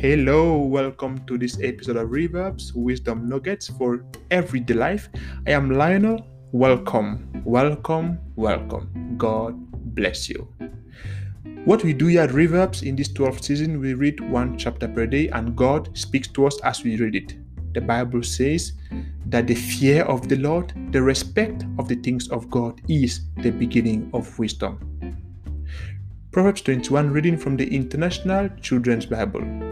Hello, welcome to this episode of Reverbs Wisdom Nuggets for Everyday Life. I am Lionel. Welcome, welcome, welcome. God bless you. What we do here at Reverbs in this 12th season, we read one chapter per day and God speaks to us as we read it. The Bible says that the fear of the Lord, the respect of the things of God, is the beginning of wisdom. Proverbs 21, reading from the International Children's Bible.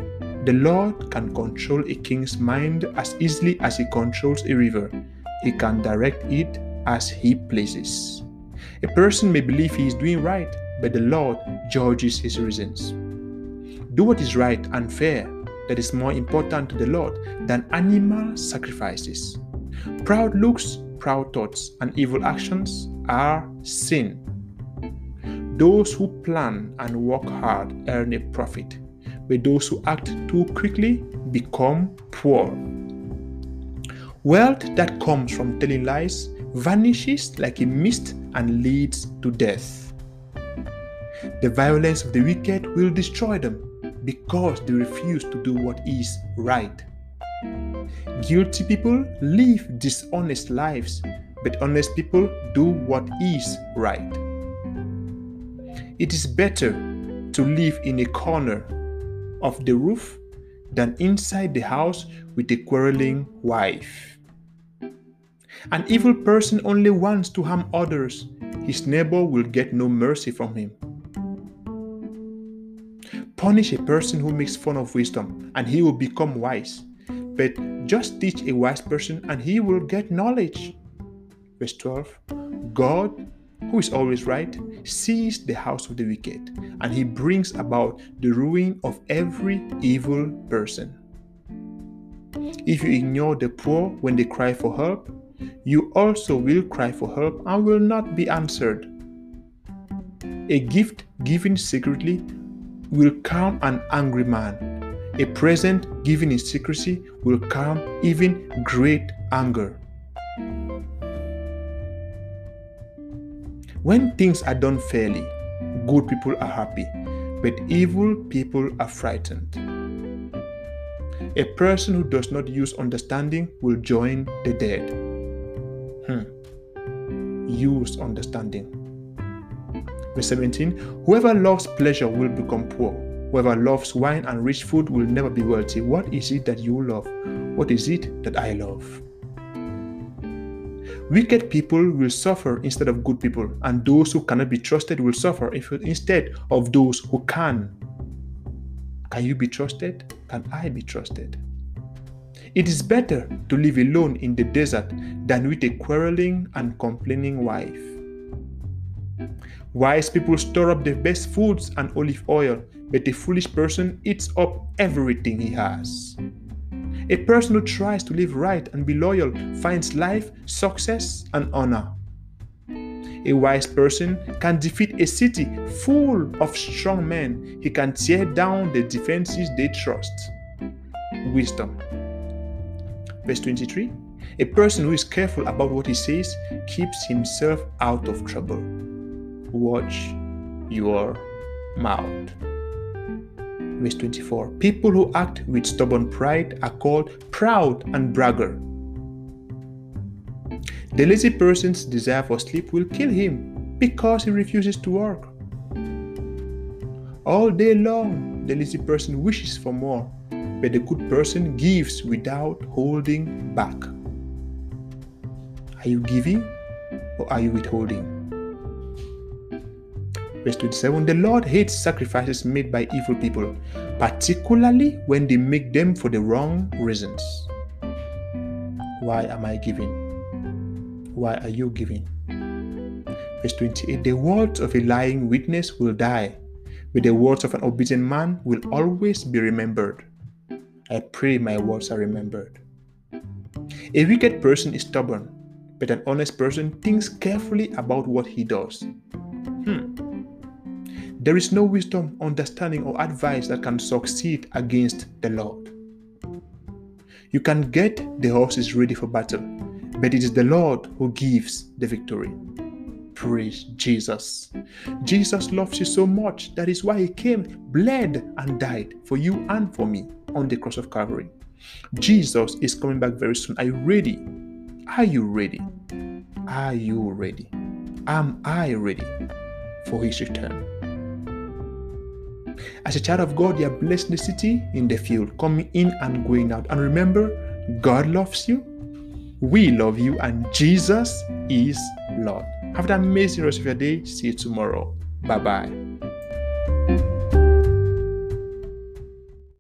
The Lord can control a king's mind as easily as he controls a river. He can direct it as he pleases. A person may believe he is doing right, but the Lord judges his reasons. Do what is right and fair, that is more important to the Lord than animal sacrifices. Proud looks, proud thoughts, and evil actions are sin. Those who plan and work hard earn a profit but those who act too quickly become poor. Wealth that comes from telling lies vanishes like a mist and leads to death. The violence of the wicked will destroy them because they refuse to do what is right. Guilty people live dishonest lives, but honest people do what is right. It is better to live in a corner of the roof than inside the house with a quarreling wife. An evil person only wants to harm others. His neighbor will get no mercy from him. Punish a person who makes fun of wisdom, and he will become wise. But just teach a wise person, and he will get knowledge. Verse 12 God who is always right, sees the house of the wicked, and he brings about the ruin of every evil person. If you ignore the poor when they cry for help, you also will cry for help and will not be answered. A gift given secretly will calm an angry man. A present given in secrecy will calm even great anger. When things are done fairly, good people are happy, but evil people are frightened. A person who does not use understanding will join the dead. Hmm. Use understanding. Verse 17 Whoever loves pleasure will become poor. Whoever loves wine and rich food will never be wealthy. What is it that you love? What is it that I love? Wicked people will suffer instead of good people, and those who cannot be trusted will suffer instead of those who can. Can you be trusted? Can I be trusted? It is better to live alone in the desert than with a quarreling and complaining wife. Wise people store up the best foods and olive oil, but a foolish person eats up everything he has. A person who tries to live right and be loyal finds life, success, and honor. A wise person can defeat a city full of strong men. He can tear down the defenses they trust. Wisdom. Verse 23 A person who is careful about what he says keeps himself out of trouble. Watch your mouth. Verse 24 People who act with stubborn pride are called proud and bragger. The lazy person's desire for sleep will kill him because he refuses to work. All day long, the lazy person wishes for more, but the good person gives without holding back. Are you giving or are you withholding? Verse 27 The Lord hates sacrifices made by evil people, particularly when they make them for the wrong reasons. Why am I giving? Why are you giving? Verse 28 The words of a lying witness will die, but the words of an obedient man will always be remembered. I pray my words are remembered. A wicked person is stubborn, but an honest person thinks carefully about what he does. Hmm. There is no wisdom, understanding, or advice that can succeed against the Lord. You can get the horses ready for battle, but it is the Lord who gives the victory. Praise Jesus. Jesus loves you so much. That is why he came, bled, and died for you and for me on the cross of Calvary. Jesus is coming back very soon. Are you ready? Are you ready? Are you ready? Am I ready for his return? As a child of God, you are blessed in the city, in the field, coming in and going out. And remember, God loves you, we love you, and Jesus is Lord. Have an amazing rest of your day. See you tomorrow. Bye bye.